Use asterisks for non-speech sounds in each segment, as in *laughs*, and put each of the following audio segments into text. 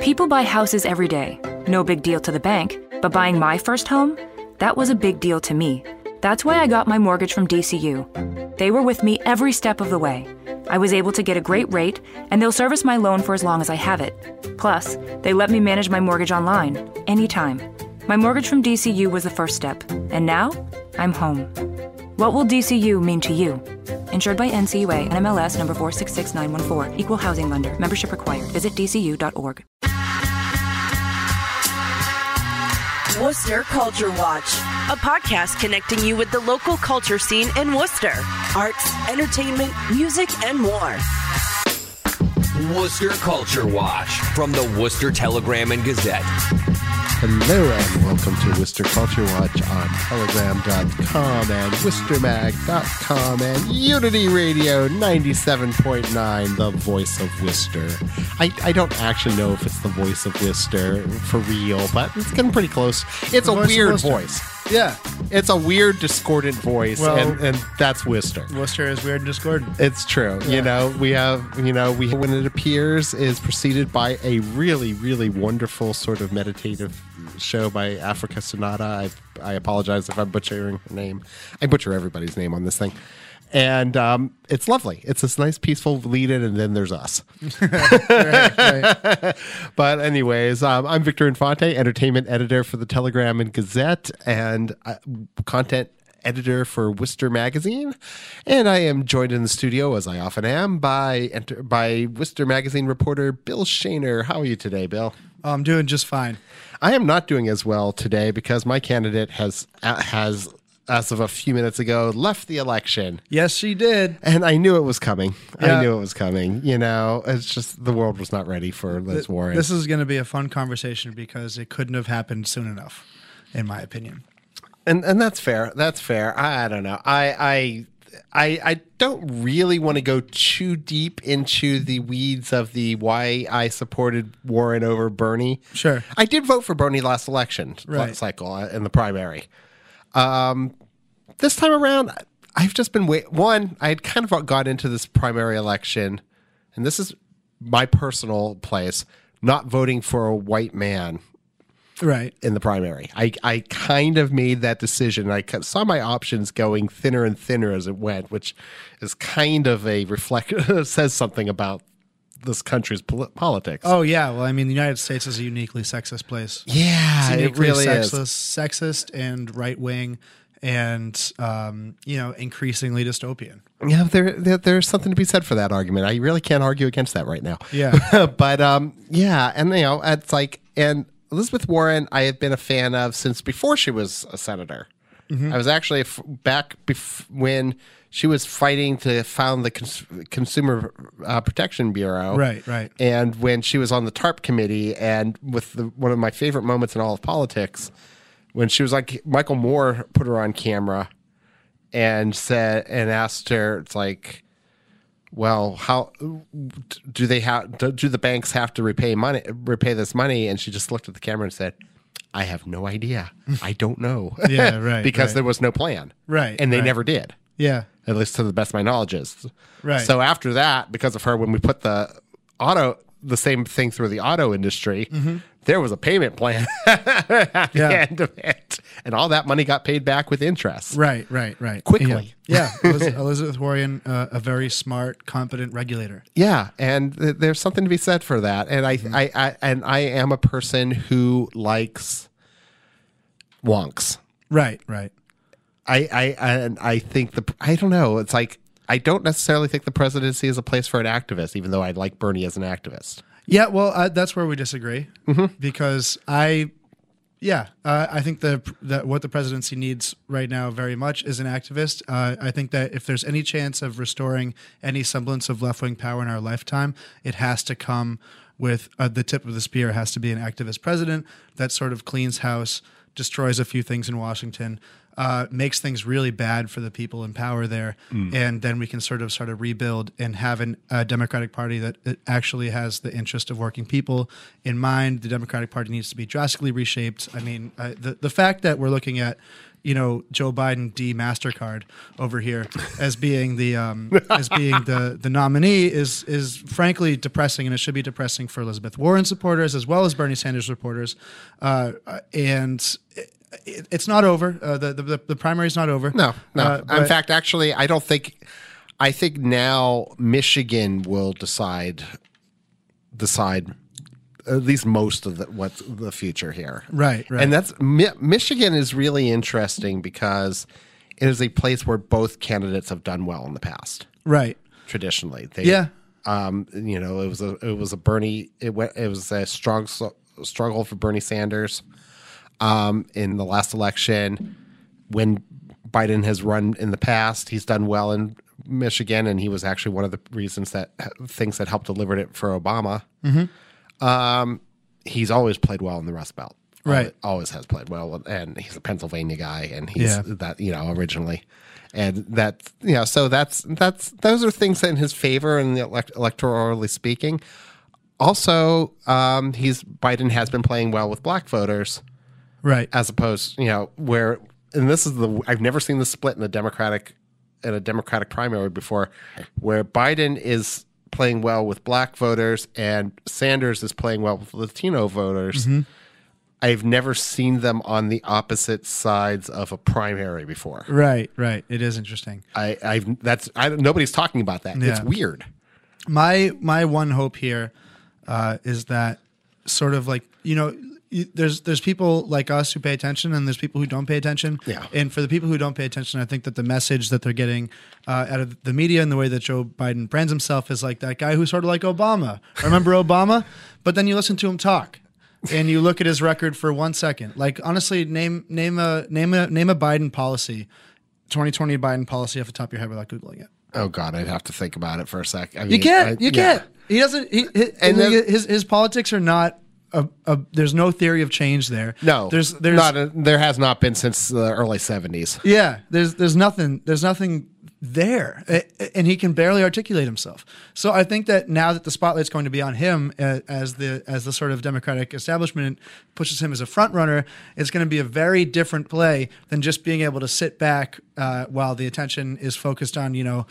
People buy houses every day. No big deal to the bank. But buying my first home? That was a big deal to me. That's why I got my mortgage from DCU. They were with me every step of the way. I was able to get a great rate, and they'll service my loan for as long as I have it. Plus, they let me manage my mortgage online, anytime. My mortgage from DCU was the first step, and now I'm home. What will DCU mean to you? Insured by NCUA and MLS number 466914, Equal Housing Lender. Membership required. Visit dcu.org. Worcester Culture Watch, a podcast connecting you with the local culture scene in Worcester. Arts, entertainment, music, and more. Worcester Culture Watch from the Worcester Telegram and Gazette. Hello and welcome to Worcester Culture Watch on telegram.com and worcestermag.com and Unity Radio 97.9, the voice of Worcester. I, I don't actually know if it's the voice of Worcester for real, but it's getting pretty close. It's The a voice weird voice. Yeah, It's a weird, discordant voice, Well- and, and that's Worcester. Worcester is weird and discordant. It's true. You know, we have, you know, we when it appears is preceded by a really, really wonderful sort of meditative show by Africa Sonata. I, I apologize if I'm butchering her name. I butcher everybody's name on this thing. And um, it's lovely. It's this nice, peaceful lead in, and then there's us. *laughs* But, anyways, um, I'm Victor Infante, entertainment editor for the Telegram and Gazette, and uh, content editor for Worcester Magazine. And I am joined in the studio, as I often am, by enter- by Worcester Magazine reporter Bill Shaner. How are you today, Bill? Oh, I'm doing just fine. I am not doing as well today because my candidate has uh, has, as of a few minutes ago, left the election. Yes, she did. And I knew it was coming. I knew it was coming. You know, it's just the world was not ready for Liz Warren. This is going to be a fun conversation because it couldn't have happened soon enough, in my opinion. and and that's fair. That's fair. I, I don't know. I I I I don't really want to go too deep into the weeds of the why I supported Warren over Bernie. Sure. I did vote for Bernie last election Right. cycle uh, in the primary. Um, this time around, I've just been wait. One, I had kind of got into this primary election, and this is my personal place. Not voting for a white man Right. in the primary. I, I kind of made that decision. I saw my options going thinner and thinner as it went, which is kind of a reflect *laughs* says something about this country's pol- politics. Oh yeah. Well, I mean, the United States is a uniquely sexist place. yeah, it really sexist, is. sexist and right wing, and um, you know, increasingly dystopian. Yeah, there, there there's something to be said for that argument. I really can't argue against that right now. Yeah. *laughs* but um, yeah, and you know, it's like, and Elizabeth Warren, I have been a fan of since before she was a senator. Mm-hmm. I was actually f- back bef- when she was fighting to found the Cons- Consumer uh, Protection Bureau. Right, right. And when she was on the TARP committee, and with the, one of my favorite moments in all of politics, when she was like, Michael Moore put her on camera and said, and asked her, it's like, well, how do they have? Do, do the banks have to repay money, repay this money? And she just looked at the camera and said, "I have no idea. *laughs* I don't know." Yeah, right, *laughs* because right. there was no plan, Right, And they right. never did, Yeah. at least to the best of my knowledge is. Right. So after that, because of her, when we put the auto, the same thing through the auto industry, there was a payment plan *laughs* at the Mm-hmm. End of it, and all that money got paid back with interest. Right. Right. Right. Quickly. Yeah. yeah. *laughs* Eliz- Elizabeth Warren, uh, a very smart, competent regulator. Yeah, and th- there's something to be said for that. And I, I, I, and I am a person who likes wonks. Right. Right. I, I, and I think the, I don't know. It's like I don't necessarily think the presidency is a place for an activist, even though I like Bernie as an activist. Yeah, well, uh, that's where we disagree because I, yeah, uh, I think the that what the presidency needs right now very much is an activist. Uh, I think that if there's any chance of restoring any semblance of left wing power in our lifetime, it has to come with uh, the tip of the spear has to be an activist president that sort of cleans house, destroys a few things in Washington. Uh, makes things really bad for the people in power there, Mm. and then we can sort of sort of rebuild and have an, a Democratic Party that actually has the interest of working people in mind. The Democratic Party needs to be drastically reshaped. I mean, uh, the the fact that we're looking at you know Joe Biden D Mastercard over here *laughs* as being the um, *laughs* as being the the nominee is is frankly depressing, and it should be depressing for Elizabeth Warren supporters as well as Bernie Sanders supporters. Uh, and it, it, it's not over. Uh, the, the the primary is not over. No, no. Uh, in fact, actually, I don't think. I think now Michigan will decide decide at least most of the what's the future here. Right, right. And that's Mi- Michigan is really interesting because it is a place where both candidates have done well in the past. right. Traditionally, they, Yeah. Um, you know, it was a it was a Bernie. It went. It was a strong struggle for Bernie Sanders. Um, in the last election, when Biden has run in the past, he's done well in Michigan, and he was actually one of the reasons that things that helped deliver it for Obama. Um, he's always played well in the Rust Belt. Right. Always, has played well, and he's a Pennsylvania guy, and he's Yeah. that you know originally, and that you know so that's that's those are things in his favor in the elect- electorally speaking. Also, um, he's Biden has been playing well with black voters Right. as opposed, you know, where and this is the I've never seen the split in a Democratic in a Democratic primary before, where Biden is playing well with black voters and Sanders is playing well with Latino voters. I've never seen them on the opposite sides of a primary before. Right. Right. It is interesting. I, I've that's I, nobody's talking about that. It's weird. my my one hope here uh, is that sort of like you know there's there's people like us who pay attention and there's people who don't pay attention Yeah. and for the people who don't pay attention i think that the message that they're getting uh, out of the media and the way that joe biden brands himself is like that guy who's sort of like obama *laughs* remember obama but then you listen to him talk and you look at his record for one second like honestly name name a name a name a biden policy 2020 biden policy off the top of your head without googling it Oh God, I'd have to think about it for a sec. I you can't. I- you yeah. can't. He doesn't. He, and then- his his politics are not. A, a, there's no theory of change there. No, there's there's not a, there has not been since the early seventies. yeah. There's there's nothing. There's nothing there, and he can barely articulate himself. So I think that now that the spotlight's going to be on him uh, as the as the sort of Democratic establishment pushes him as a front runner, it's going to be a very different play than just being able to sit back uh, while the attention is focused on you know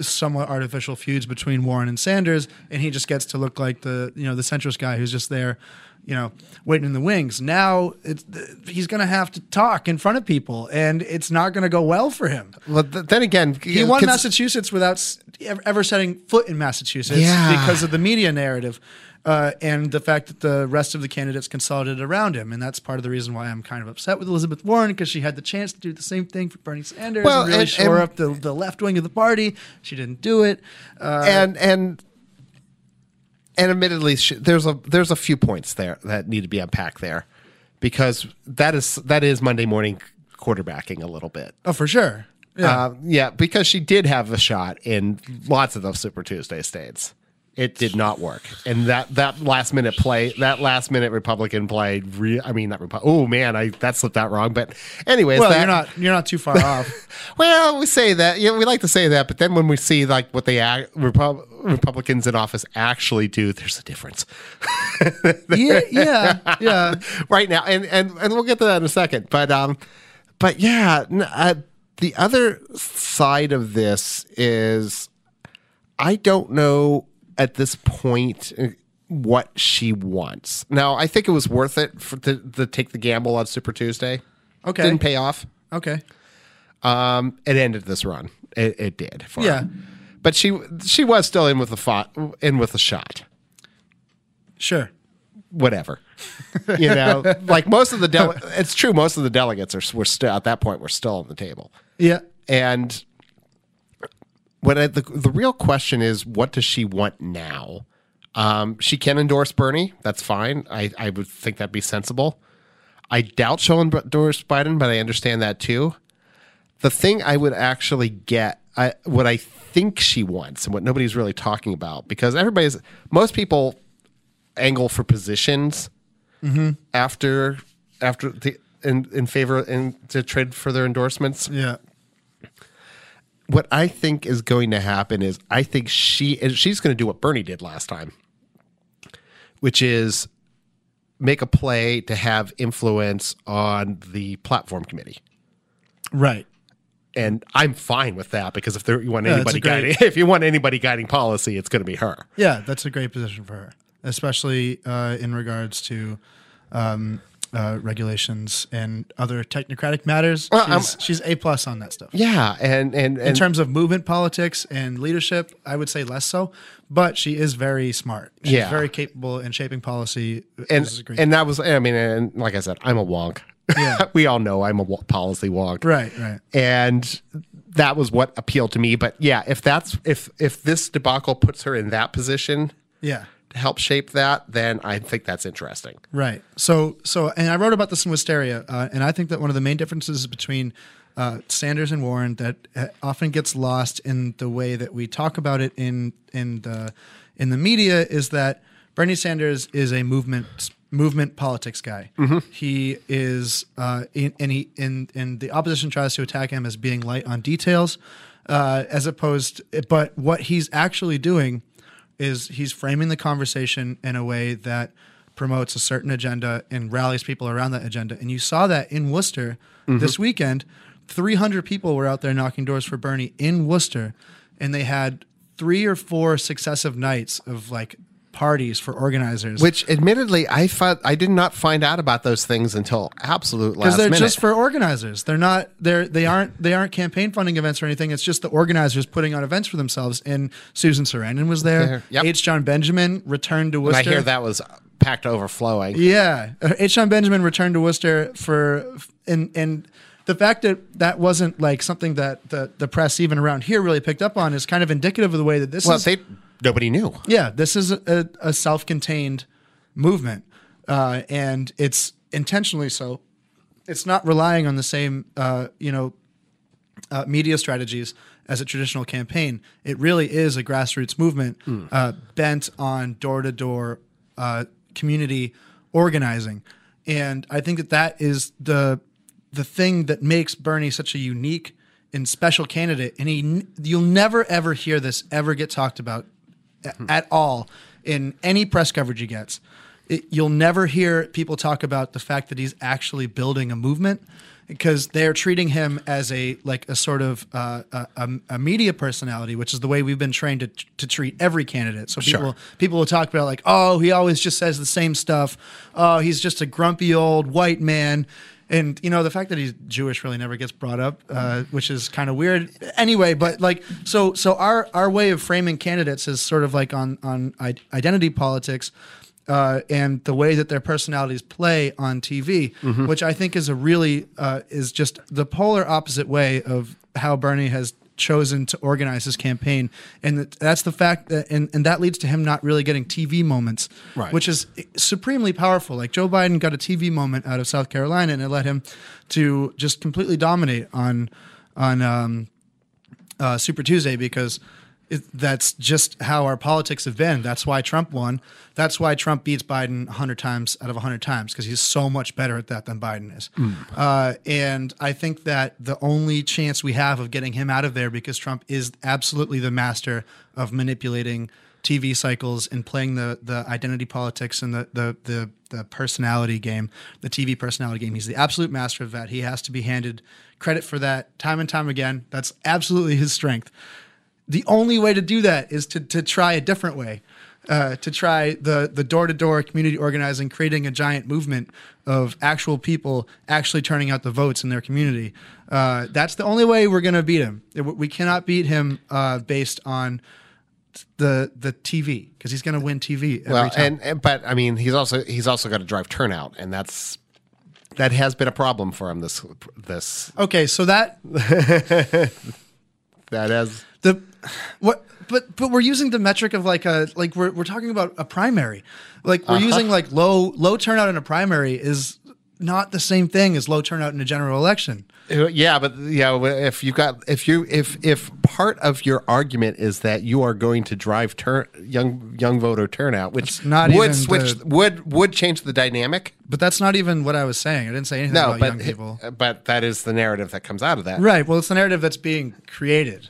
somewhat artificial feuds between Warren and Sanders, and he just gets to look like the you know the centrist guy who's just there. You know, waiting in the wings. Now it's, he's going to have to talk in front of people, and it's not going to go well for him. Well, th- then again, He won Massachusetts without ever ever setting foot in Massachusetts Yeah. because of the media narrative uh, and the fact that the rest of the candidates consolidated around him. And that's part of the reason why I'm kind of upset with Elizabeth Warren because she had the chance to do the same thing for Bernie Sanders Well, and really and- shore and- up the, the left wing of the party. She didn't do it. Uh, and and and admittedly, there's a there's a few points there that need to be unpacked there, because that is that is Monday morning quarterbacking a little bit. oh, for sure. Yeah. Uh, yeah, because she did have a shot in lots of those Super Tuesday states. It did not work, and that that last minute play, that last minute Republican play, re- I mean, not Repu- Oh man, I that slipped out wrong. But anyways, well, that, you're not you're not too far off. *laughs* Well, we say that. Yeah, we like to say that, but then when we see like what they act, Repub- Republicans in office actually do, there's a difference *laughs* yeah, yeah, yeah. *laughs* right now, and and and we'll get to that in a second. But um, but yeah, uh, the other side of this is I don't know at this point uh, what she wants. Now, I think it was worth it for to, to take the gamble on Super Tuesday. Okay. didn't pay off. Okay. Um, it ended this run. It, it did. For Yeah. her. but she she was still in with the fought, in with a shot. Sure. Whatever, you know, *laughs* like most of the dele- it's true. Most of the delegates are were still at that point. We're still on the table, Yeah. and what I, the the real question is, what does she want now? Um, she can endorse Bernie. That's fine. I I would think that'd be sensible. I doubt she'll endorse Biden, but I understand that too. the thing I would actually get, I, what I think she wants, and what nobody's really talking about, because everybody's, most people angle for positions after after the in in favor and to trade for their endorsements. Yeah. What I think is going to happen is I think she she's going to do what Bernie did last time, which is make a play to have influence on the platform committee. Right. And I'm fine with that because if there you want Yeah, anybody great- guiding *laughs* if you want anybody guiding policy, it's going to be her. Yeah, that's a great position for her, especially uh, in regards to um, uh, regulations and other technocratic matters. Well, I'm- she's, she's a plus on that stuff. Yeah, and and, and In terms of movement politics and leadership, I would say less so, but she is very smart. She's Yeah. very capable in shaping policy. and This is great. and that was I mean and like I said, I'm a wonk. Yeah. *laughs* we all know I'm a policy wonk. right, right. and that was what appealed to me. But yeah, if that's if if this debacle puts her in that position Yeah. To help shape that, then I think that's interesting. Right. So, so, and I wrote about this in Wisteria, uh, and I think that one of the main differences between uh, Sanders and Warren that uh, often gets lost in the way that we talk about it in in the in the media is that Bernie Sanders is a movement movement politics guy. He is, uh, in, and he in and the opposition tries to attack him as being light on details, uh, as opposed. But what he's actually doing is he's framing the conversation in a way that promotes a certain agenda and rallies people around that agenda. And you saw that in Worcester mm-hmm. this weekend. 300 people were out there knocking doors for Bernie in Worcester, and they had three or four successive nights of like parties for organizers. Which, admittedly, I thought I did not find out about those things until absolute last because they're minute. just for organizers. They're not they're they aren't they aren't campaign funding events or anything. It's just the organizers putting on events for themselves. And Susan Sarandon was there. There, yep. H. John Benjamin returned to and Worcester. I hear that was packed overflowing. Yeah, H. John Benjamin returned to Worcester for and and the fact that that wasn't like something that the the press even around here really picked up on is kind of indicative of the way that this Well, is. they nobody knew. yeah, this is a, a self-contained movement, uh, and it's intentionally so. It's not relying on the same, uh, you know, uh, media strategies as a traditional campaign. It really is a grassroots movement uh, bent on door to door community organizing, and I think that that is the the thing that makes Bernie such a unique and special candidate. And he, you'll never ever hear this ever get talked about at all in any press coverage he gets. It, you'll never hear people talk about the fact that he's actually building a movement because they're treating him as a like a sort of uh, a, a, a media personality, which is the way we've been trained to, to treat every candidate. So people people will talk about like, oh, he always just says the same stuff. Oh, he's just a grumpy old white man. And you know the fact that he's Jewish really never gets brought up, uh, which is kind of weird. Anyway, but like so so our our way of framing candidates is sort of like on on identity politics, uh, and the way that their personalities play on TV, which I think is a really uh, is just the polar opposite way of how Bernie has chosen to organize his campaign, and that- that's the fact that and, and that leads to him not really getting TV moments, Right. which is supremely powerful. Like Joe Biden got a TV moment out of South Carolina, and it led him to just completely dominate on on um, uh, Super Tuesday because it, that's just how our politics have been. That's why Trump won. That's why Trump beats Biden 100 times out of 100 times because he's so much better at that than Biden is. Uh, and I think that the only chance we have of getting him out of there because Trump is absolutely the master of manipulating TV cycles and playing the the identity politics and the the the, the personality game, the TV personality game. He's the absolute master of that. He has to be handed credit for that time and time again. That's absolutely his strength. The only way to do that is to to try a different way. Uh, to try the the door to door community organizing, creating a giant movement of actual people actually turning out the votes in their community. Uh, that's the only way we're going to beat him. We cannot beat him uh, based on the the TV because he's going to win TV every Well, time. and, and but I mean, he's also he's also got to drive turnout, and that's that has been a problem for him. This this okay, so that *laughs* that has the what but but we're using the metric of like a like we're we're talking about a primary like we're using like low low turnout in a primary is not the same thing as low turnout in a general election. Uh, Yeah, but yeah, if you've got if you if if part of your argument is that you are going to drive turn young young voter turnout, which It's not would even switch the- would would change the dynamic. But that's not even what I was saying. I didn't say anything No, about but young people. but that is the narrative that comes out of that. Right. Well, it's the narrative that's being created.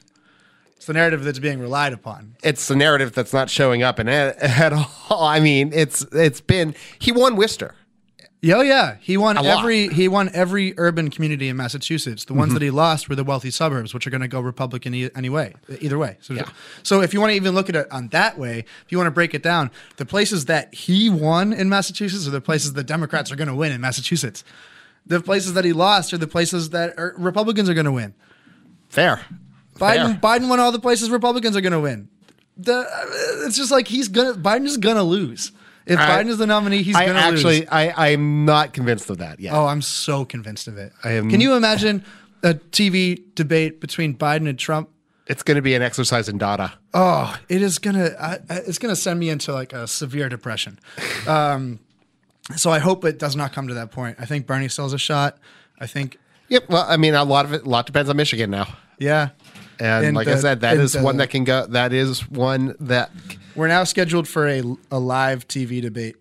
It's the narrative that's being relied upon. It's the narrative that's not showing up in it *laughs* at all. I mean, it's it's been he won Worcester. Yeah, Oh yeah, he won A lot. Mm-hmm. every he won every urban community in Massachusetts. The ones that he lost were the wealthy suburbs, which are going to go Republican e- anyway, either way. So, so if you want to even look at it on that way, if you want to break it down, the places that he won in Massachusetts are the places the Democrats are going to win in Massachusetts. The places that he lost are the places that are, Republicans are going to win. Fair. Biden Fair. Biden won all the places Republicans are going to win. The, uh, it's just like he's gonna Biden is going to lose. If I- Biden is the nominee, he's I going to actually lose. I I'm not convinced of that yet. Oh, I'm so convinced of it. I am- Can you imagine a TV debate between Biden and Trump? It's going to be an exercise in data. Oh, it is gonna. I- it's gonna send me into like a severe depression. Um, so I hope it does not come to that point. I think Bernie still has a shot. I think, Yep. Well, I mean, a lot of it, a lot depends on Michigan now. yeah. And And like I said, that is is one that can go. That is one that. We're now scheduled for a, a live TV debate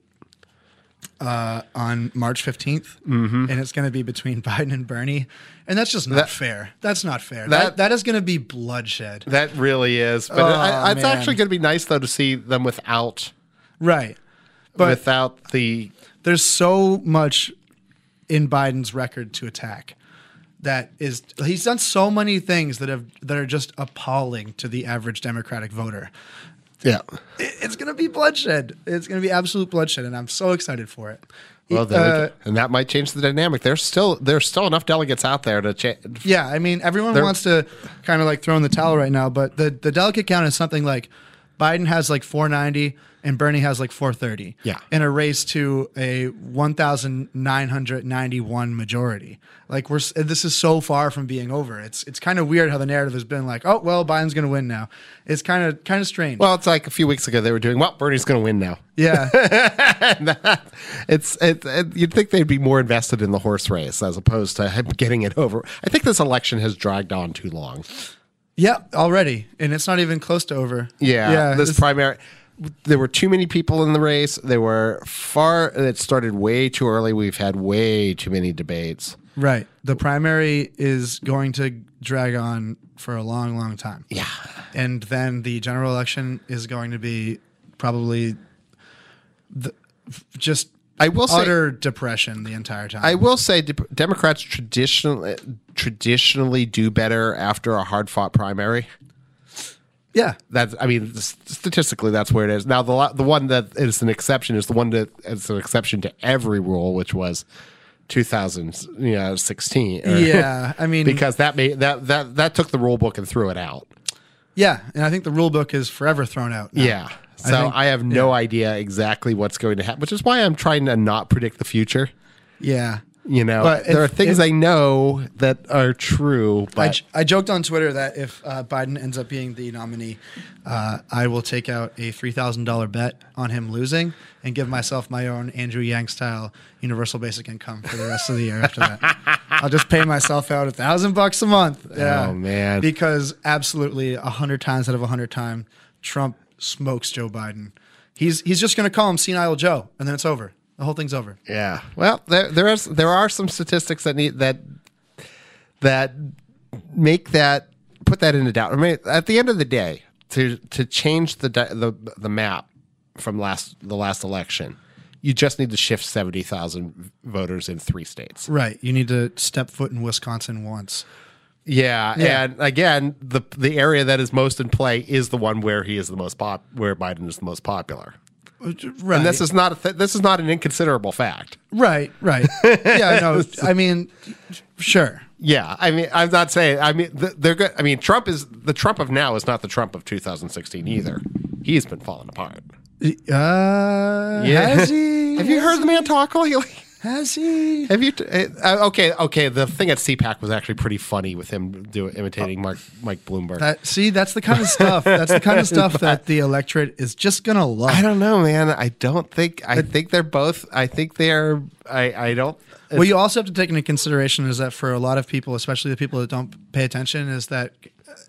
uh, on March 15th, Mm-hmm. and it's going to be between *laughs* Biden and Bernie, and that's just not That- fair. That's not fair. That- That that is going to be bloodshed. That really is, but Oh, I, it's actually going to be nice though to see them without Right. But without the there's so much in Biden's record to attack that is he's done so many things that have that are just appalling to the average democratic voter. yeah. It- It's going to be bloodshed. It's going to be absolute bloodshed and I'm so excited for it. Well, then Uh, and that might change the dynamic. There's still there's still enough delegates out there to change. Yeah, I mean, everyone wants to kind of like throw in the towel right now, but the the delegate count is something like Biden has like 490 and Bernie has like 430. Yeah. in a race to a 1,991 majority. Like we're this is so far from being over. It's it's kind of weird how the narrative has been like, oh well, Biden's going to win now. It's kind of kind of strange. Well, it's like a few weeks ago they were doing. Well, Bernie's going to win now. yeah, *laughs* It's it, it, you'd think they'd be more invested in the horse race as opposed to getting it over. I think this election has dragged on too long. Yeah, already, and it's not even close to over. Yeah, yeah. this primary. There were too many people in the race. There were far. It started way too early. We've had way too many debates. Right. The primary is going to drag on for a long, long time. Yeah. And then the general election is going to be probably the, just I will say- utter depression the entire time. I will say de- Democrats traditionally traditionally do better after a hard fought primary. yeah. That's I mean statistically that's where it is. Now the the one that is an exception is the one that is an exception to every rule, which was 2016. or- Yeah. I mean, *laughs* because that made that that that took the rule book and threw it out. Yeah. And I think the rule book is forever thrown out. now. Yeah. So I, think- have no idea exactly what's going to happen, which is why I'm trying to not predict the future. Yeah. You know, But there if- are things if- I know that are true, I, but j- I joked on Twitter that if uh, Biden ends up being the nominee, uh, I will take out a three thousand dollar bet on him losing and give myself my own Andrew Yang style universal basic income for the rest of the year. After that, *laughs* I'll just pay myself out a thousand bucks a month. Yeah. Oh, man. because absolutely a hundred times out of a hundred time, Trump smokes Joe Biden. He's he's just going to call him senile Joe, and then it's over. The whole thing's over. Yeah. Well, there there is there are some statistics that need that that make that put that into doubt. I mean, at the end of the day, to to change the the the map from last the last election, you just need to shift seventy thousand voters in three states. Right. You need to step foot in Wisconsin once. Yeah, Yeah. and again, the the area that is most in play is the one where he is the most pop, where Biden is the most popular. Right. And this is not a th- this is not an inconsiderable fact. Right, right. Yeah, no, I mean, sure. Yeah, I mean, I'm not saying. I mean, they're good. I mean, Trump is the Trump of now is not the Trump of 2016 either. He's been falling apart. Uh, he? Have you heard the man talk lately? Has he? Have you? T- uh, okay, okay. The thing at CPAC was actually pretty funny with him do imitating Mark Mike Bloomberg. That, see, that's the kind of stuff. That's the kind of *laughs* stuff that the electorate is just gonna love. I don't know, man. I don't think. I think they're both. I think they're. I. I don't. What you also have to take into consideration is that for a lot of people, especially the people that don't pay attention, is that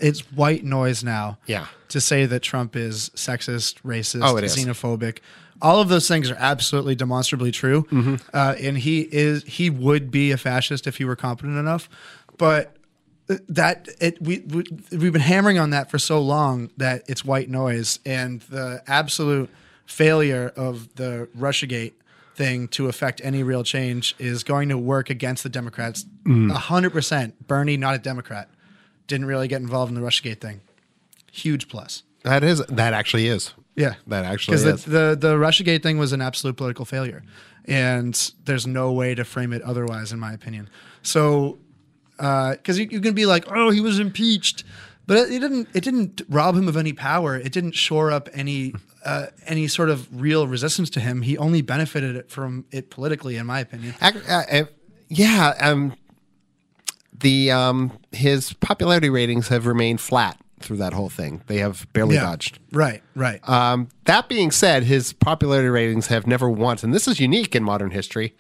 it's white noise now. Yeah. To say that Trump is sexist, racist, Oh, it is. All of those things are absolutely demonstrably true, Mm-hmm. uh, and he is he would be a fascist if he were competent enough, but that it we, we we've been hammering on that for so long that it's white noise and the absolute failure of the Russiagate thing to affect any real change is going to work against the Democrats Mm. a hundred percent. Bernie, not a Democrat, didn't really get involved in the Russiagate thing. Huge plus. That is. That actually is. Yeah, That actually because the, the the RussiaGate thing was an absolute political failure, and there's no way to frame it otherwise, in my opinion. So, because you, you can be like, oh, he was impeached, but it, it didn't it didn't rob him of any power. It didn't shore up any uh, any sort of real resistance to him. He only benefited it from it politically, in my opinion. Uh, uh, yeah. Um. The um his popularity ratings have remained flat through that whole thing. They have barely dodged. Right, right. Um, that being said, his popularity ratings have never once, and this is unique in modern history,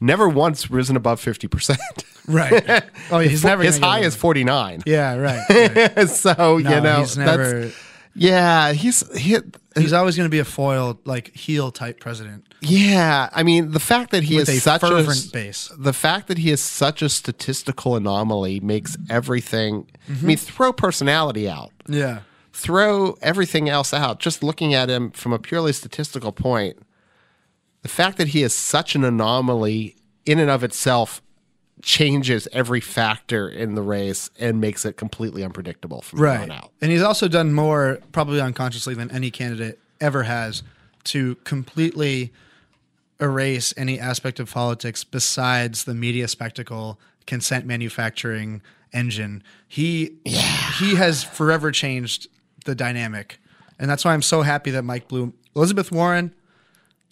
never once risen above fifty percent. *laughs* right. *laughs* Oh, he's never his high is forty nine. Yeah, right. *laughs* right. so you know, he's never. yeah, he's he, He's always going to be a foil, like heel type president. Yeah. I mean, the fact that he With is such fervent a base. the fact that he is such a statistical anomaly makes everything. Mm-hmm. I mean, throw personality out. Yeah. throw everything else out, just looking at him from a purely statistical point, the fact that he is such an anomaly in and of itself changes every factor in the race and makes it completely unpredictable from right. on out. And he's also done more, probably unconsciously, than any candidate ever has to completely erase any aspect of politics besides the media spectacle, consent manufacturing engine. He he has forever changed the dynamic. And that's why I'm so happy that Mike Bloom Elizabeth Warren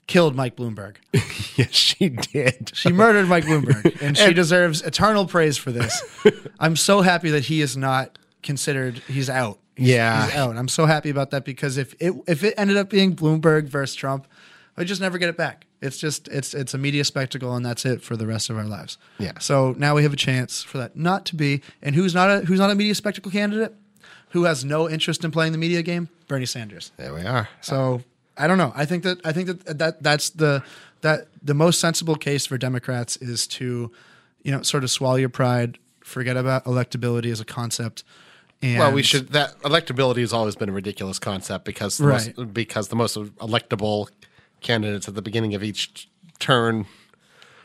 killed Mike Bloomberg. *laughs* yes, she did. She murdered Mike Bloomberg, *laughs* and she deserves eternal praise for this. *laughs* I'm so happy that he is not considered. He's out. He's- Yeah. he's out. I'm so happy about that because if it if it ended up being Bloomberg versus Trump, I just never get it back. It's just it's it's a media spectacle, and that's it for the rest of our lives. Yeah. So now we have a chance for that not to be. And who's not a who's not a media spectacle candidate? Who has no interest in playing the media game? Bernie Sanders. There we are. So I don't know. I think that I think that that that's the that the most sensible case for Democrats is to, you know, sort of swallow your pride, forget about electability as a concept. And Well, we should. That electability has always been a ridiculous concept because the Right. most, because the most electable candidates at the beginning of each turn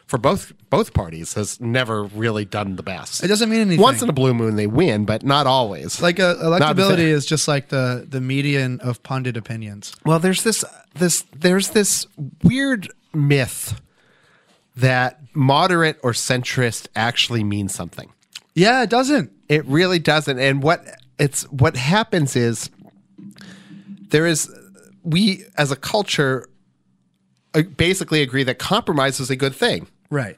for both both parties has never really done the best. It doesn't mean anything. Once in a blue moon, they win, but not always. like uh, electability is just like the the median of pundit opinions. Well, there's this this there's this weird myth that moderate or centrist actually means something. Yeah, it doesn't. It really doesn't. And what it's what happens is there is we as a culture basically agree that compromise is a good thing. Right.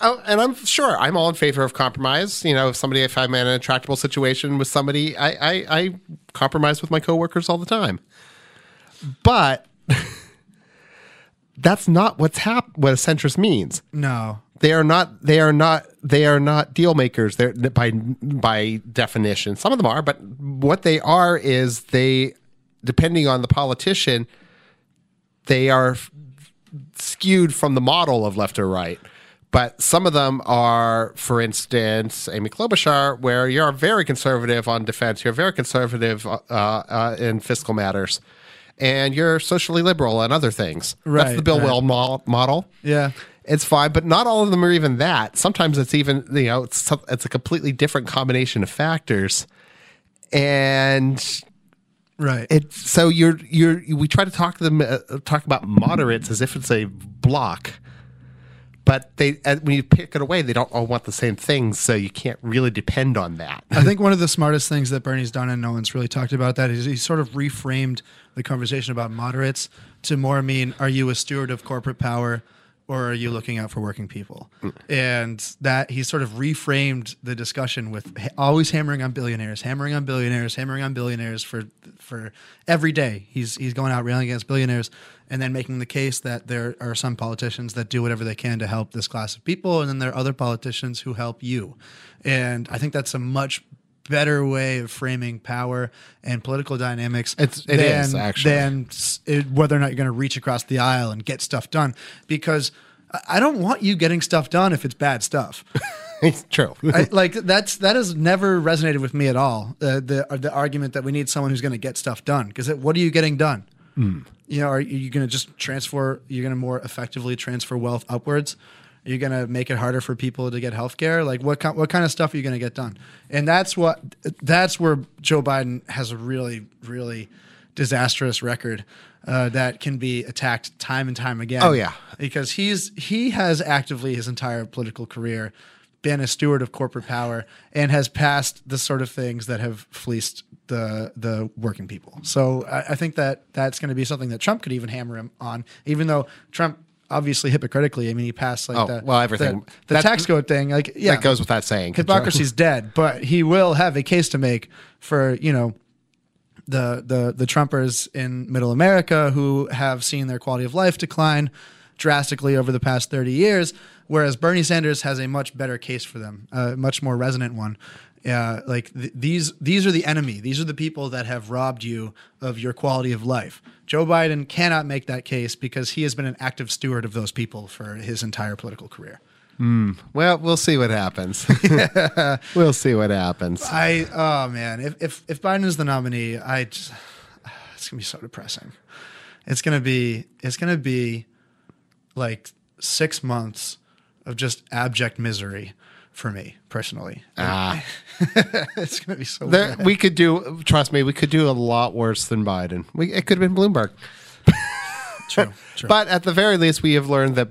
Oh, and I'm sure I'm all in favor of compromise. You know, if somebody, if I'm in an intractable situation with somebody, I, I, I compromise with my coworkers all the time. But *laughs* that's not what's hap- what a centrist means. No. They are not. They are not. They are not deal makers. They're by by definition. Some of them are, but what they are is they, depending on the politician, they are skewed from the model of left or right. But some of them are, for instance, Amy Klobuchar, where you're very conservative on defense, you're very conservative uh, uh, in fiscal matters, and you're socially liberal on other things. That's the Bill right. Weld mo- model. Yeah. It's fine, but not all of them are even that. Sometimes it's even you know it's it's a completely different combination of factors, and Right. it so you're you're we try to talk to them uh, talk about moderates as if it's a block, but they uh, when you pick it away, they don't all want the same things, so you can't really depend on that. I think *laughs* one of the smartest things that Bernie's done, and no one's really talked about that, is he sort of reframed the conversation about moderates to more mean, are you a steward of corporate power or are you looking out for working people? Mm. And that he sort of reframed the discussion with always hammering on billionaires, hammering on billionaires, hammering on billionaires for for every day. He's he's going out railing against billionaires and then making the case that there are some politicians that do whatever they can to help this class of people and then there are other politicians who help you. And I think that's a much better way of framing power and political dynamics It's- it than, is, actually. than it, whether or not you're going to reach across the aisle and get stuff done. Because I- don't want you getting stuff done if it's bad stuff. *laughs* It's true. I, like that's that has never resonated with me at all. Uh, the the argument that we need someone who's going to get stuff done because what are you getting done? Hmm. You know, are you going to just transfer? You're going to more effectively transfer wealth upwards. Are you going to make it harder for people to get health care? Like what kind, what kind of stuff are you going to get done? And that's what that's where Joe Biden has a really really disastrous record uh, that can be attacked time and time again. Oh, yeah. because he's he has actively his entire political career been a steward of corporate power and has passed the sort of things that have fleeced the the working people. So I, I think that that's going to be something that Trump could even hammer him on, even though Trump obviously hypocritically. I mean, he passed like Oh, the well, everything- the, the that- tax code thing. Like yeah, That goes without saying. hypocrisy's dead, but he will have a case to make for you know the the the Trumpers in Middle America who have seen their quality of life decline drastically over the past 30 years, whereas Bernie Sanders has a much better case for them, a much more resonant one. Uh, like th- these these are the enemy. These are the people that have robbed you of your quality of life. Joe Biden cannot make that case because he has been an active steward of those people for his entire political career. Well, we'll see what happens. *laughs* we'll see what happens. I oh man, if if if Biden is the nominee, I just *sighs* it's gonna be so depressing. It's gonna be it's gonna be like six months of just abject misery for me personally. Ah, *laughs* it's gonna be so there, bad. we could do. Trust me, we could do a lot worse than Biden. We, it could have been Bloomberg. *laughs* true, true. But at the very least, we have learned that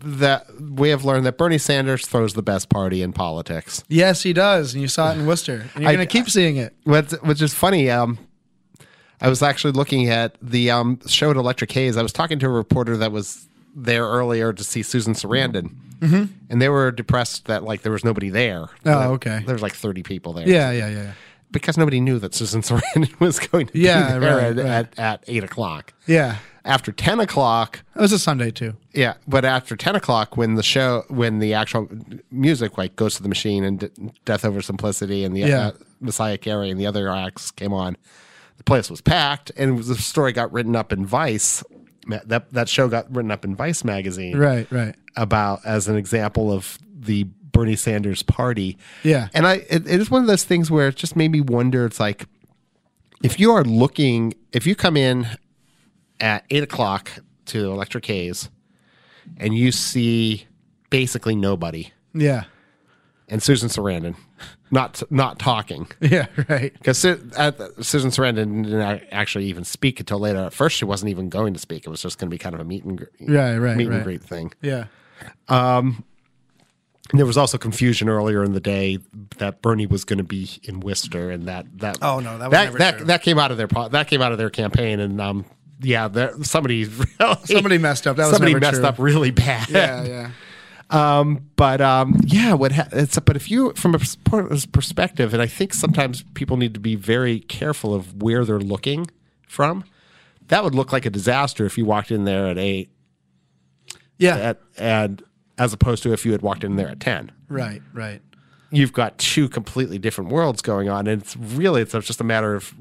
that we have learned that Bernie Sanders throws the best party in politics. yes, he does, and you saw it in Worcester, and you're gonna keep seeing it. Which, which is funny. Um, I was actually looking at the um, show at Electric Haze. I was talking to a reporter that was there earlier to see Susan Sarandon, mm-hmm. and they were depressed that like there was nobody there. Oh, okay. There was like thirty people there. Yeah, yeah, yeah, yeah. because nobody knew that Susan *laughs* Sarandon was going to Yeah, be there right, at, right. At, at eight o'clock. Yeah, After ten o'clock, it was a Sunday too. yeah, but after ten o'clock, when the show, when the actual music like goes to the machine and D- Death Over Simplicity and the Yeah. uh, Messiah Carey and the other acts came on, the place was packed, and the story got written up in Vice. That that show got written up in Vice magazine, Right, right. about as an example of the Bernie Sanders party. Yeah. And I it, it is one of those things where it just made me wonder it's like if you are looking if you come in at eight o'clock to Electric Haze and you see basically nobody Yeah, and Susan Sarandon not not talking. *laughs* yeah, right. Because Susan Sarandon didn't actually even speak until later. At first, she wasn't even going to speak. It was just going to be kind of a meet and, gre- Right, right, meet right. and greet thing. Yeah, And there was also confusion earlier in the day that Bernie was going to be in Worcester, and that that Oh, no, that was that never that, true. that came out of their that came out of their campaign, and um yeah, there, somebody *laughs* really, Somebody messed up. That was somebody never messed true. up really bad. yeah, yeah. But um yeah, what ha- it's but if you from a pers- perspective, and I think sometimes people need to be very careful of where they're looking from. That would look like a disaster if you walked in there at eight, Yeah, at and as opposed to if you had walked in there at ten. right, right. you've got two completely different worlds going on and it's really it's just a matter of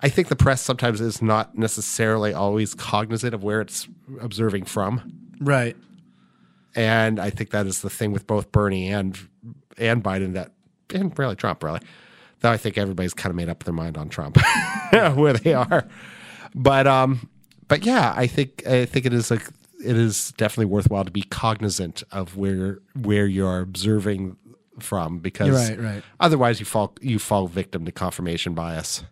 i think the press sometimes is not necessarily always cognizant of where it's observing from Right. And i think that is the thing with both bernie and and biden that and really trump really though i think everybody's kind of made up their mind on trump *laughs* where they are but um but yeah i think i think it is like it is definitely worthwhile to be cognizant of where where you're observing from because Right, right. otherwise you fall you fall victim to confirmation bias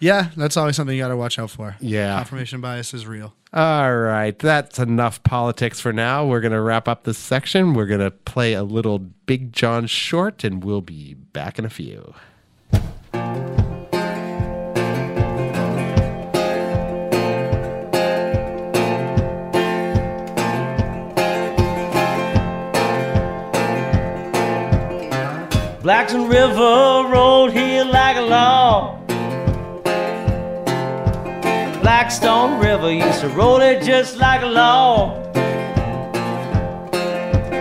yeah, that's always something you got to watch out for. Yeah. Confirmation bias is real. All right. That's enough politics for now. We're going to wrap up this section. We're going to play a little Big Jon Short, and we'll be back in a few. Blackstone River rolled here like a log. Blackstone River used to roll it just like a log.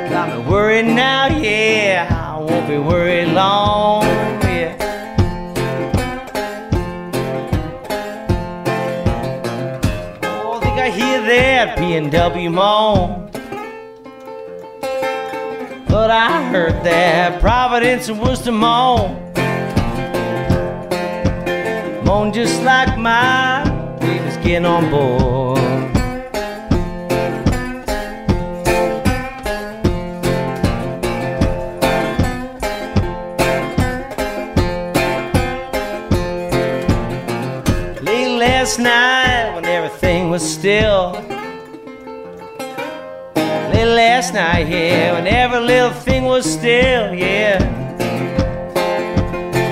Got me worried now, yeah. I won't be worried long, yeah. Oh, think I hear that P&W moan. But I heard that Providence and Worcester moan. Moan just like my baby's getting on board. Late last night when everything was still. Late last night, yeah, when every little thing was still, yeah.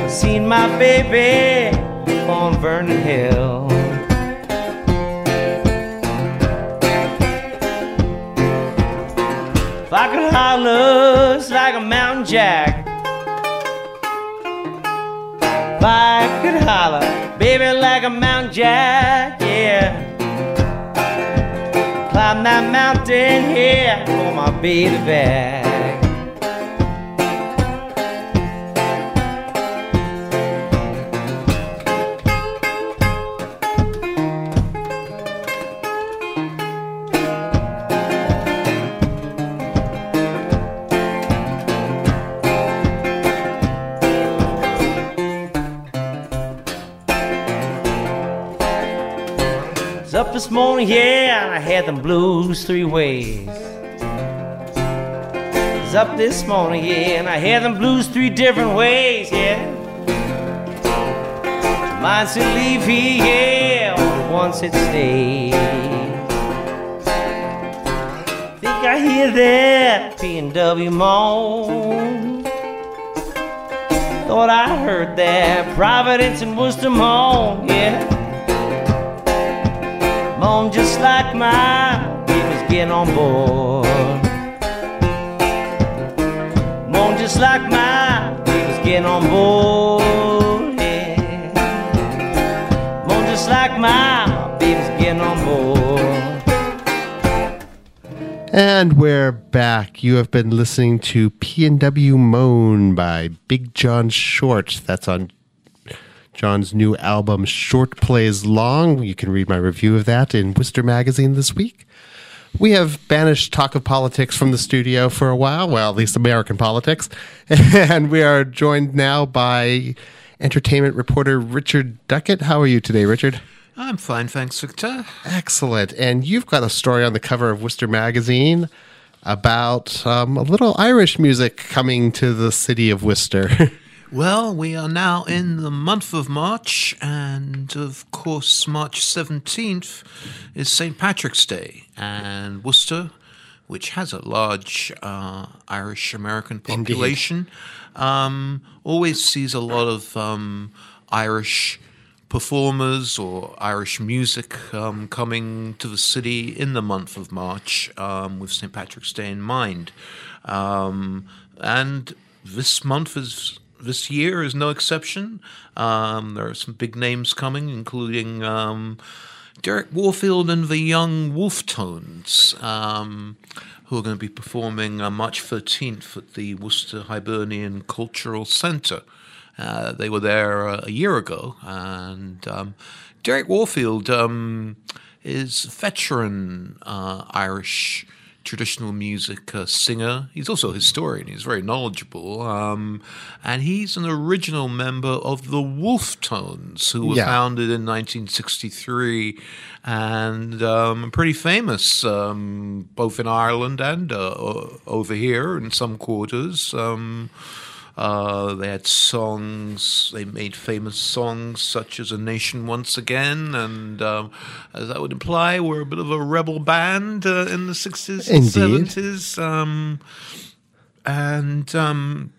Seen my baby on Vernon Hill. If I could holler like a mountain jack. If I could holler, baby, like a mountain jack, yeah. Climb that mountain here for my baby back. Up this morning, yeah, and I had them blues three ways. Was up this morning, yeah, and I had them blues three different ways, yeah. Mine said leave here, yeah, only once it stays. Think I hear that P&W moan. Thought I heard that Providence and Worcester moan, yeah. Moan just like my baby's getting on board. Moan just like my baby's getting on board. Yeah. Moan just like my baby's getting on board. And we're back. You have been listening to P&W Moan by Big Jon Short. That's on Jon's new album, Short Plays Long. You can read my review of that in Worcester Magazine this week. We have banished talk of politics from the studio for a while, well, at least American politics. *laughs* And we are joined now by entertainment reporter Richard Duckett. How are you today, Richard? I'm fine, thanks, Victor. Excellent. And you've got a story on the cover of Worcester Magazine about um, a little Irish music coming to the city of Worcester. *laughs* Well, we are now in the month of March, and of course, March 17th is St. Patrick's Day, and Worcester, which has a large uh, Irish American population, um, always sees a lot of um, Irish performers or Irish music um, coming to the city in the month of March um, with St. Patrick's Day in mind. Um, and this month is this year is no exception. Um, there are some big names coming, including um, Derek Warfield and the Young Wolfe Tones, um, who are going to be performing uh, March 13th at the Worcester Hibernian Cultural Centre. Uh, they were there uh, a year ago, and um, Derek Warfield um, is a veteran uh, Irish traditional music uh, singer. He's also a historian. He's very knowledgeable, um, and he's an original member of the Wolfe Tones, who were Yeah. founded in 1963 and um, pretty famous um, both in Ireland and uh, over here in some quarters. Um, uh, they had songs. They made famous songs such as "A Nation Once Again," and um, as that would imply, were a bit of a rebel band uh, in the sixties and seventies. Um, and um,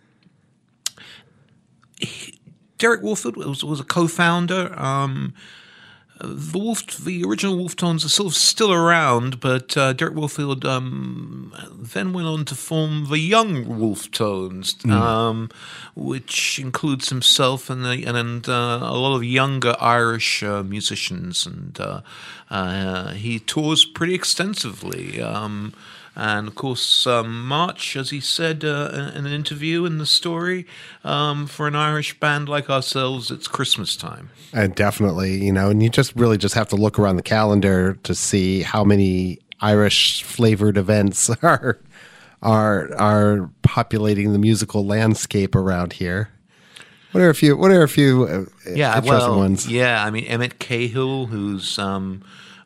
he- Derek Warfield was, was a co-founder. Um, the wolf, the original Wolfe Tones are still still around, but uh, Derek Warfield um, then went on to form the young Wolfe Tones, um, which includes himself and the, and uh, a lot of younger Irish uh, musicians, and uh, uh, he tours pretty extensively. Um, and of course, um, March, as he said uh, in an interview in the story, um, for an Irish band like ourselves, it's Christmas time. And definitely, you know, and you just really just have to look around the calendar to see how many Irish flavored events *laughs* are are are populating the musical landscape around here. What are a few? What are a few uh, yeah, interesting well, ones? Yeah, I mean Emmett Cahill, who's um,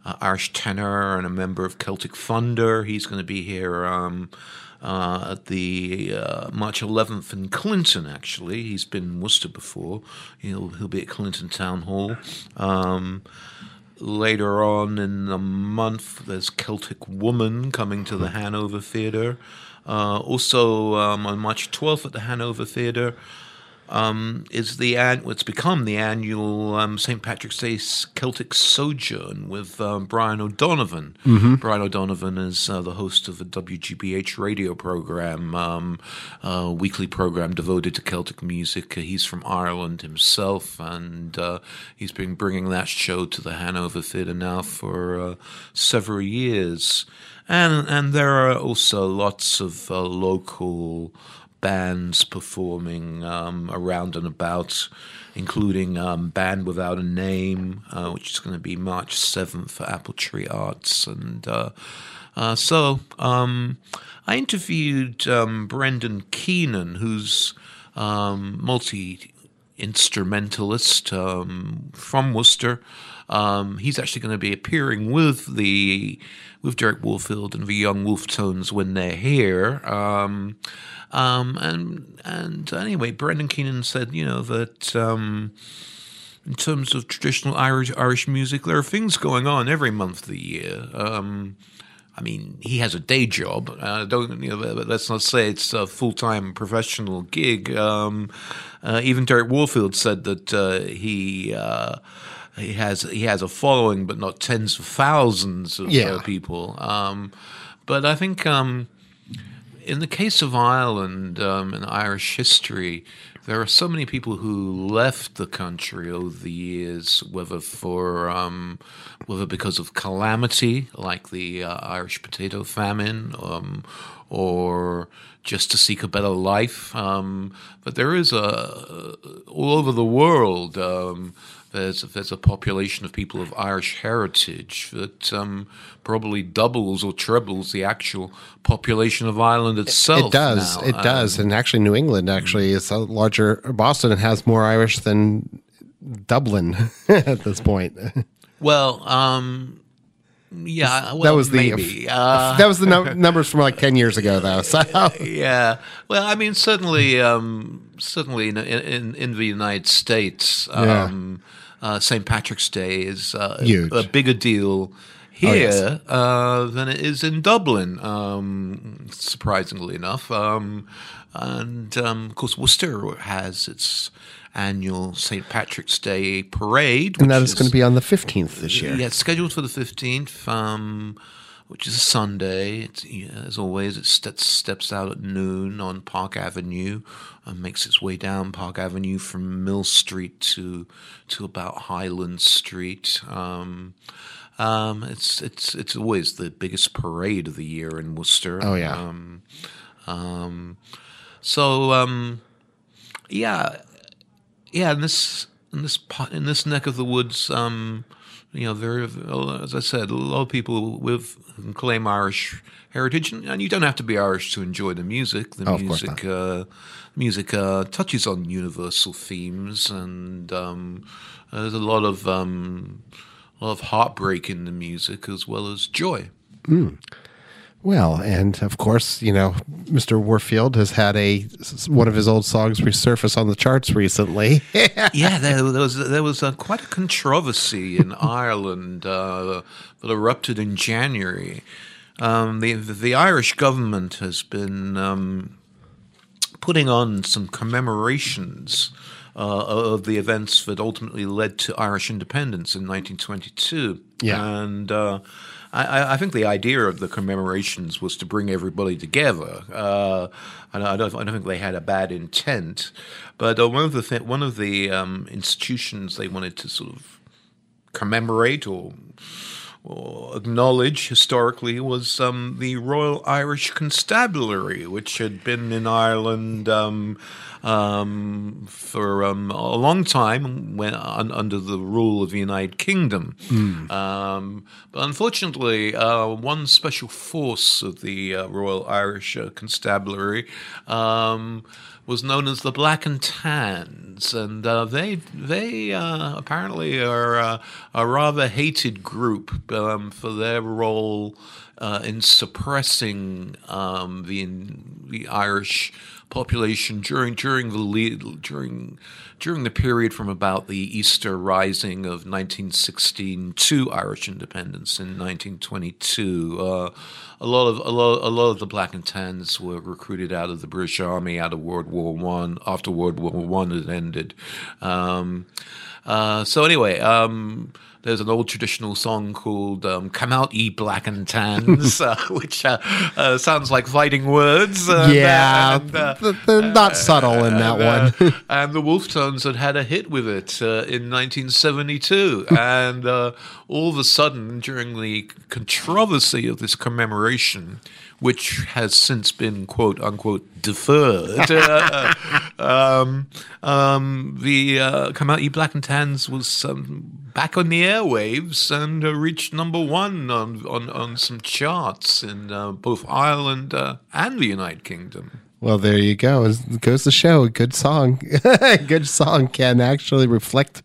uh, Irish tenor and a member of Celtic Thunder. He's going to be here um, uh, at the uh, March 11th in Clinton. Actually, he's been in Worcester before. He'll he'll be at Clinton Town Hall. Um, later on in the month, there's Celtic Woman coming to the Hanover Theatre. Uh, also um, on March 12th at the Hanover Theatre um, is the an- what's become the annual um, St. Patrick's Day Celtic Sojourn with um, Brian O'Donovan. Brian O'Donovan is uh, the host of a WGBH radio program, um, a weekly program devoted to Celtic music. He's from Ireland himself, and uh, he's been bringing that show to the Hanover Theatre now for uh, several years. And and there are also lots of uh, local bands performing um, around and about, including um, Band Without a Name, uh, which is going to be March 7th for Apple Tree Arts. And uh, uh, so um, I interviewed um, Brendan Keenan, who's um, multi instrumentalist um, from Worcester. Um, he's actually going to be appearing with the with Derek Warfield and the Young Wolfe Tones when they're here. Um, um, and and anyway, Brendan Keenan said, you know, that um, in terms of traditional Irish Irish music, there are things going on every month of the year. Um, I mean, he has a day job. Uh, don't you know? Let's not say it's a full time professional gig. Um, uh, even Derek Warfield said that uh, he. He has he has a following, but not tens of thousands of Yeah. uh, people. Um, but I think um, in the case of Ireland um, and Irish history, there are so many people who left the country over the years, whether for um, whether because of calamity like the uh, Irish potato famine, um, or just to seek a better life. Um, but there is a all over the world. There's there's a population of people of Irish heritage that um, probably doubles or trebles the actual population of Ireland itself. It does. now. It does. Um, And actually, New England actually is a larger. Boston has more Irish than Dublin *laughs* at this point. well, um, yeah, well, that was the maybe. Uh, *laughs* that was the num- numbers from like ten years ago, though. So *laughs* yeah. Well, I mean, certainly, um, certainly in, in in the United States, um, uh, St. Patrick's Day is uh, Huge. a bigger deal here yes. uh, than it is in Dublin. Um, surprisingly enough, um, and um, of course, Worcester has its annual St. Patrick's Day parade, and that which is going to be on the fifteenth this year. yeah, it's scheduled for the fifteenth, um, which is a Sunday. It's, yeah, as always, it steps steps out at noon on Park Avenue, and makes its way down Park Avenue from Mill Street to to about Highland Street. Um, um, it's it's it's always the biggest parade of the year in Worcester. Oh, yeah. Um, um, so um, yeah, yeah, in this in this in this neck of the woods, um, you know, there, are, as I said, a lot of people with claim Irish heritage, and, you don't have to be Irish to enjoy the music. The Oh, music, uh, music uh, touches on universal themes, and um, there's a lot of um, a lot of heartbreak in the music as well as joy. Well, and of course, you know, Mr. Warfield has had a one of his old songs resurface on the charts recently. *laughs* yeah, there, there was there was uh, quite a controversy in *laughs* Ireland uh, that erupted in January. Um, the, the Irish government has been um, putting on some commemorations uh, of the events that ultimately led to Irish independence in 1922. Yeah. And uh, I, I think the idea of the commemorations was to bring everybody together. Uh, and I don't, I don't think they had a bad intent. But uh, one of the th- one of the um, institutions they wanted to sort of commemorate or or acknowledge historically was um, the Royal Irish Constabulary, which had been in Ireland um, um, for um, a long time when, un, under the rule of the United Kingdom. Um, but unfortunately, uh, one special force of the uh, Royal Irish uh, Constabulary um, was known as the Black and Tans, and uh, they they uh, apparently are uh, a rather hated group um, for their role uh, in suppressing um, the the Irish population during during the lead, during during the period from about the Easter Rising of 1916 to Irish independence in 1922. Uh, a lot of a lot, a lot of the Black and Tans were recruited out of the British Army out of World War One after World War One had ended. Um, uh, so anyway, um, there's an old traditional song called um, "Come Out, Ye Black and Tans," *laughs* uh, which uh, uh, sounds like fighting words. uh, yeah, and, uh, th- they're not subtle in that one. uh, *laughs* and the Wolf Tones had had a hit with it uh, in 1972. and uh, all of a sudden, during the controversy of this commemoration, which has since been quote unquote deferred, uh, *laughs* um, um, the uh, Come Out Ye Black and Tans was um, back on the airwaves and uh, reached number one on, on, on some charts in uh, both Ireland uh, and the United Kingdom. Well, there you go. It goes to show a good song. *laughs* a good song can actually reflect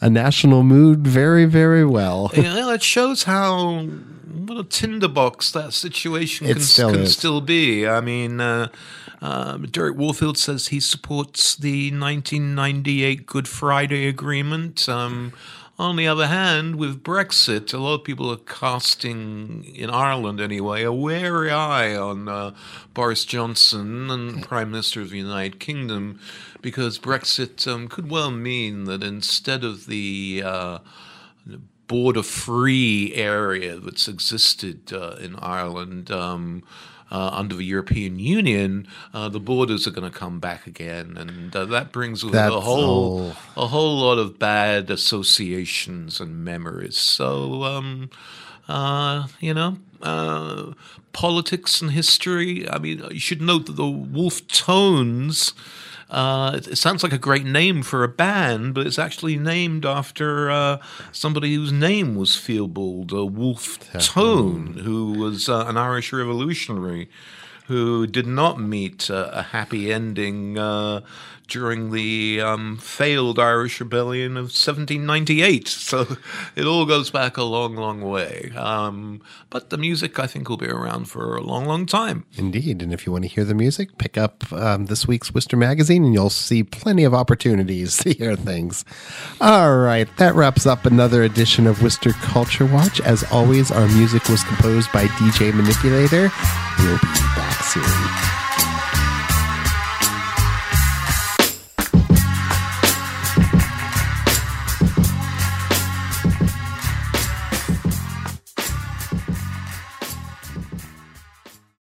a national mood very, very well. know, it shows how what a tinderbox that situation It can, still can still be. I mean, uh, uh, Derek Warfield says he supports the 1998 Good Friday Agreement. Um, on the other hand, with Brexit, a lot of people are casting, in Ireland anyway, a wary eye on uh, Boris Johnson and Prime Minister of the United Kingdom because Brexit um, could well mean that instead of the uh, border free area that's existed uh, in Ireland um, uh, under the European Union, uh, the borders are going to come back again, and uh, that brings with it That's a whole all. a whole lot of bad associations and memories. So, um, uh, you know. Uh, politics and history. I mean, you should note that the Wolfe Tones uh, it, sounds like a great name for a band, but it's actually named after uh, somebody whose name was Theobald uh, Wolfe Tone, who was uh, an Irish revolutionary who did not meet uh, a happy ending uh, during the um, failed Irish Rebellion of 1798. *laughs* So it all goes back a long, long way. Um, but the music, I think, will be around for a long, long time. Indeed. And if you want to hear the music, pick up um, this week's Worcester Magazine and you'll see plenty of opportunities *laughs* to hear things. All right. That wraps up another edition of Worcester Culture Watch. As always, our music was composed by DJ Manipulator. We'll be back soon.